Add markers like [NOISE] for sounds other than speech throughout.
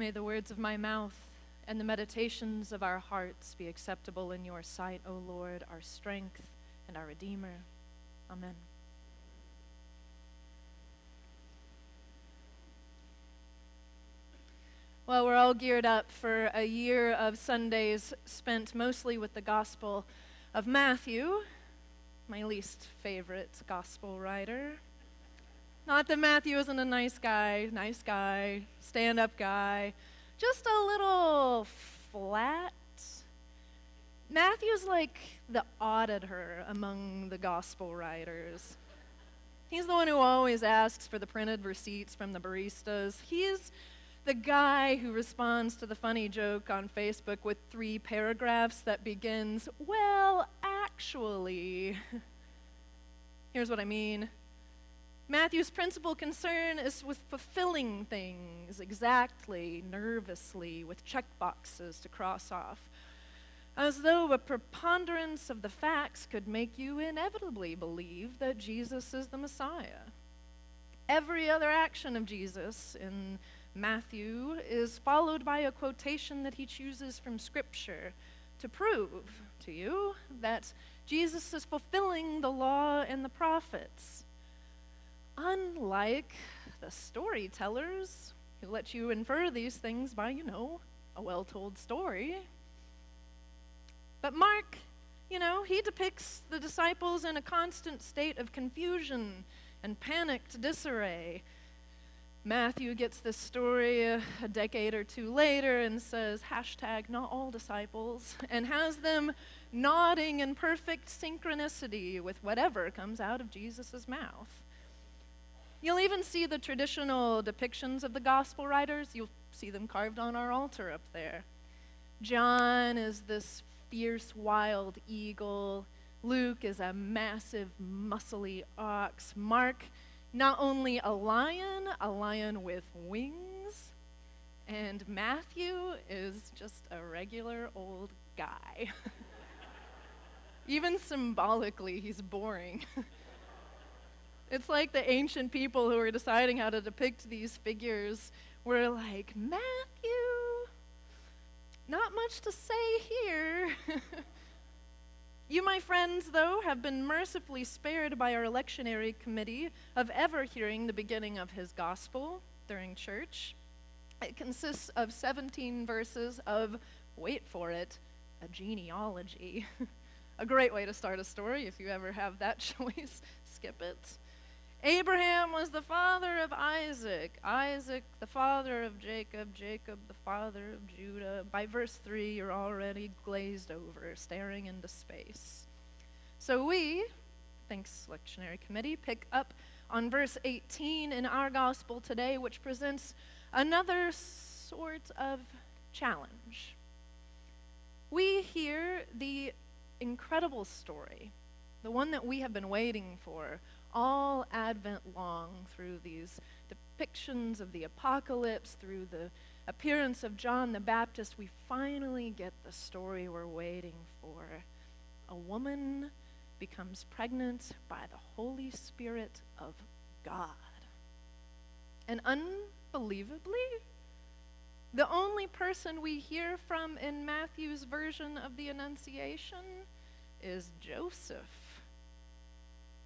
May the words of my mouth and the meditations of our hearts be acceptable in your sight, O Lord, our strength and our Redeemer. Amen. Well, we're all geared up for a year of Sundays spent mostly with the Gospel of Matthew, my least favorite Gospel writer. Not that Matthew isn't a nice guy, nice guy, stand up guy, just a little flat. Matthew's like the auditor among the Gospel writers. He's the one who always asks for the printed receipts from the baristas. He's the guy who responds to the funny joke on Facebook with three paragraphs that begins, Well, actually. [LAUGHS] Here's what I mean. Matthew's principal concern is with fulfilling things exactly, nervously, with check boxes to cross off, as though a preponderance of the facts could make you inevitably believe that Jesus is the Messiah. Every other action of Jesus in Matthew is followed by a quotation that he chooses from Scripture to prove to you that Jesus is fulfilling the law and the prophets. Unlike the storytellers who let you infer these things by, you know, a well told story. But Mark, you know, he depicts the disciples in a constant state of confusion and panicked disarray Matthew gets this story a, decade or two later and says, hashtag not all disciples, and has them nodding in perfect synchronicity with whatever comes out of Jesus' mouth. You'll even see the traditional depictions of the gospel writers. You'll see them carved on our altar up there. John is this fierce wild eagle. Luke is a massive, muscly ox. Mark not only a lion, a lion with wings, and Matthew is just a regular old guy. [LAUGHS] Even symbolically, he's boring. [LAUGHS] it's like the ancient people who were deciding how to depict these figures were like, Matthew, not much to say here. [LAUGHS] You, my friends, though, have been mercifully spared by our lectionary committee of ever hearing the beginning of his gospel during church. It consists of 17 verses of, wait for it, a genealogy. [LAUGHS] a great way to start a story if you ever have that [LAUGHS] choice. Skip it. Abraham was the father of Isaac, Isaac the father of Jacob, Jacob the father of Judah. By verse 3, you're already glazed over, staring into space. So we, thanks lectionary committee, pick up on verse 18 in our gospel today, which presents another sort of challenge. We hear the incredible story, the one that we have been waiting for all Advent long through these depictions of the apocalypse, through the appearance of John the Baptist, we finally get the story we're waiting for. A woman becomes pregnant by the Holy Spirit of God. And unbelievably, the only person we hear from in Matthew's version of the Annunciation is Joseph.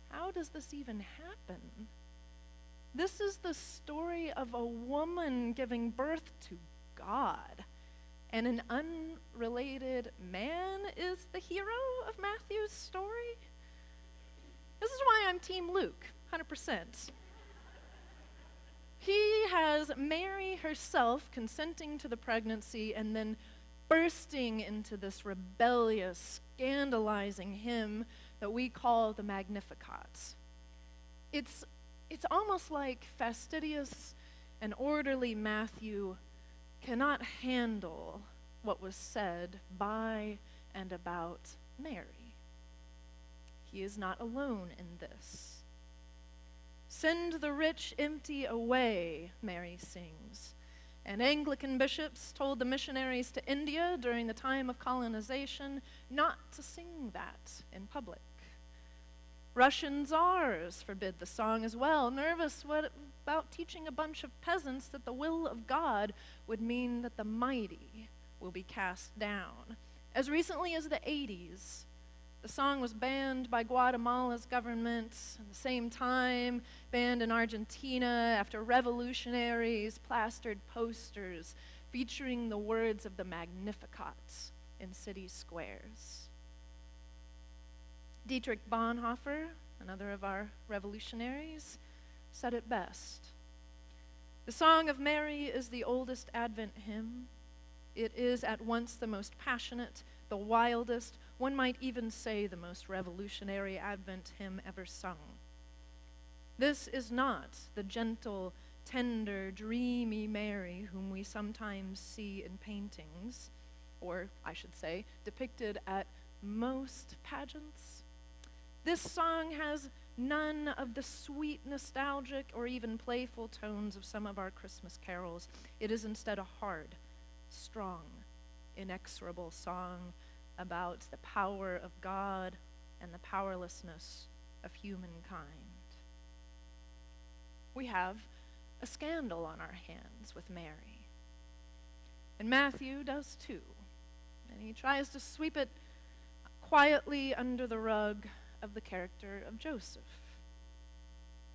How does this even happen? This is the story of a woman giving birth to God, and an unrelated man is the hero of Matthew's story. This is why I'm Team Luke, 100%. He has Mary herself consenting to the pregnancy and then bursting into this rebellious, scandalizing hymn that we call the Magnificat. It's, it's almost like fastidious and orderly Matthew cannot handle what was said by and about Mary. He is not alone in this. Send the rich empty away, Mary sings. And Anglican bishops told the missionaries to India during the time of colonization not to sing that in public. Russian czars forbid the song as well, nervous what, about teaching a bunch of peasants that the will of God would mean that the mighty will be cast down. As recently as the 80s, the song was banned by Guatemala's government. At the same time, banned in Argentina after revolutionaries plastered posters featuring the words of the Magnificat in city squares. Dietrich Bonhoeffer, another of our revolutionaries, said it best. The Song of Mary is the oldest Advent hymn. It is at once the most passionate, the wildest, one might even say the most revolutionary Advent hymn ever sung. This is not the gentle, tender, dreamy Mary whom we sometimes see in paintings, or I should say, depicted at most pageants. This song has none of the sweet, nostalgic, or even playful tones of some of our Christmas carols. It is instead a hard, strong, inexorable song about the power of God and the powerlessness of humankind. We have a scandal on our hands with Mary. And Matthew does too. And he tries to sweep it quietly under the rug of the character of Joseph.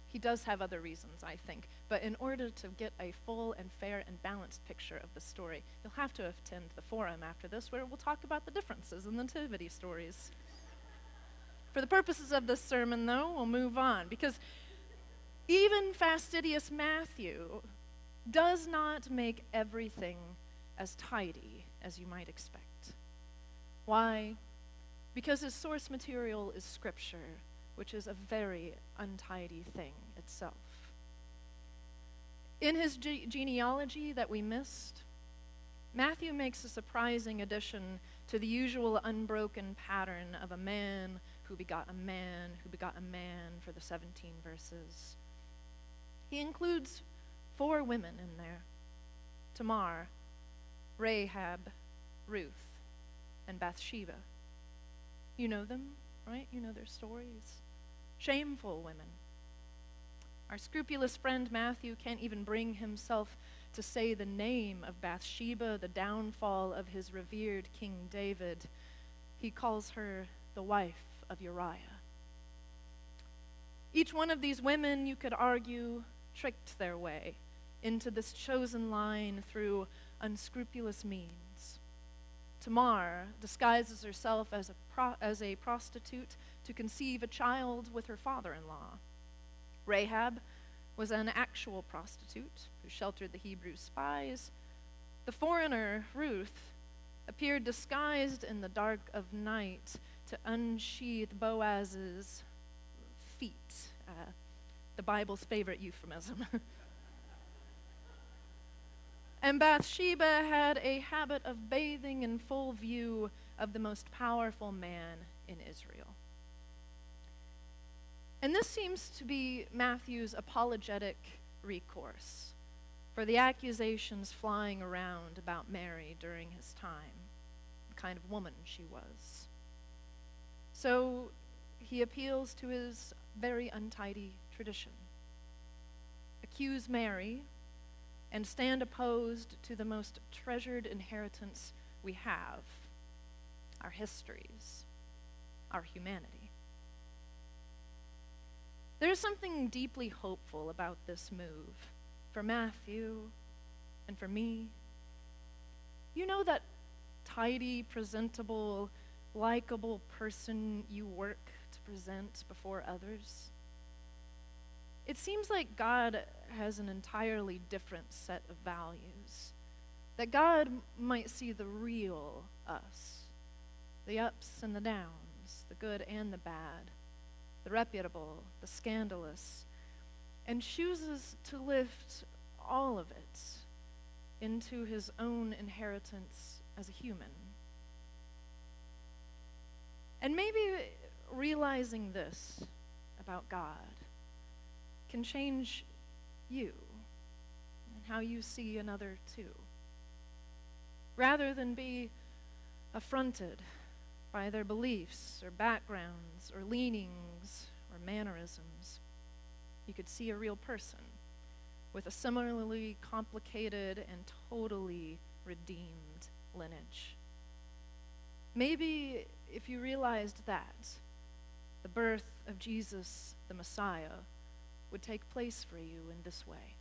He does have other reasons, I think, but in order to get a full and fair and balanced picture of the story, you'll have to attend the forum after this where we'll talk about the differences in the nativity stories. For the purposes of this sermon, though, we'll move on because even fastidious Matthew does not make everything as tidy as you might expect. Why? Because his source material is Scripture which is a very untidy thing itself. In his ge- genealogy that we missed, Matthew makes a surprising addition to the usual unbroken pattern of a man who begot a man who begot a man for the 17 verses. He includes four women in there Tamar, Rahab, Ruth, and Bathsheba. You know them, right? You know their stories shameful women. Our scrupulous friend Matthew can't even bring himself to say the name of Bathsheba, the downfall of his revered King David. He calls her the wife of Uriah. Each one of these women, you could argue, tricked their way into this chosen line through unscrupulous means. Tamar disguises herself as a, pro- as a prostitute to conceive a child with her father in law. Rahab was an actual prostitute who sheltered the Hebrew spies. The foreigner, Ruth, appeared disguised in the dark of night to unsheath Boaz's feet, uh, the Bible's favorite euphemism. [LAUGHS] and Bathsheba had a habit of bathing in full view of the most powerful man in Israel. And this seems to be Matthew's apologetic recourse for the accusations flying around about Mary during his time, the kind of woman she was. So he appeals to his very untidy tradition. Accuse Mary and stand opposed to the most treasured inheritance we have our histories, our humanity. There's something deeply hopeful about this move for Matthew and for me. You know that tidy, presentable, likable person you work to present before others? It seems like God has an entirely different set of values. That God might see the real us, the ups and the downs, the good and the bad the reputable, the scandalous, and chooses to lift all of it into his own inheritance as a human. And maybe realizing this about God can change you and how you see another too. Rather than be affronted by their beliefs or backgrounds or leanings or mannerisms. You could see a real person with a similarly complicated and totally redeemed lineage. Maybe if you realized that, the birth of Jesus, the Messiah, would take place for you in this way.